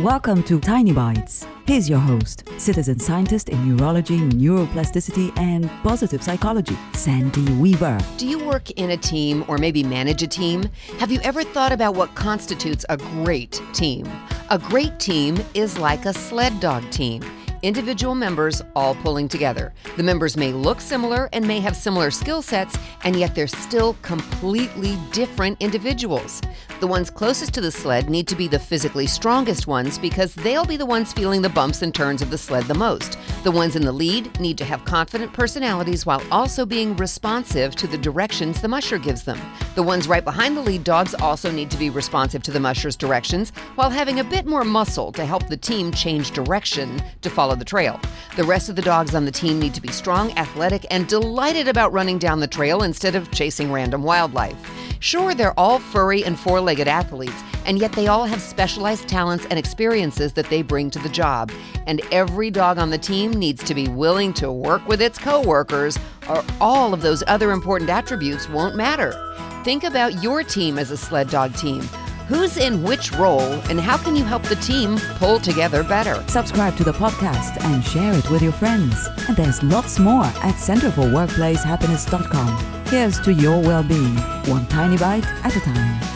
Welcome to Tiny Bites. Here's your host, citizen scientist in neurology, neuroplasticity, and positive psychology, Sandy Weaver. Do you work in a team or maybe manage a team? Have you ever thought about what constitutes a great team? A great team is like a sled dog team individual members all pulling together. The members may look similar and may have similar skill sets, and yet they're still completely different individuals. The ones closest to the sled need to be the physically strongest ones because they'll be the ones feeling the bumps and turns of the sled the most. The ones in the lead need to have confident personalities while also being responsive to the directions the musher gives them. The ones right behind the lead dogs also need to be responsive to the musher's directions while having a bit more muscle to help the team change direction to follow the trail. The rest of the dogs on the team need to be strong, athletic, and delighted about running down the trail instead of chasing random wildlife. Sure, they're all furry and four legged athletes, and yet they all have specialized talents and experiences that they bring to the job. And every dog on the team needs to be willing to work with its coworkers, or all of those other important attributes won't matter. Think about your team as a sled dog team. Who's in which role, and how can you help the team pull together better? Subscribe to the podcast and share it with your friends. And there's lots more at centerforworkplacehappiness.com. Here's to your well being, one tiny bite at a time.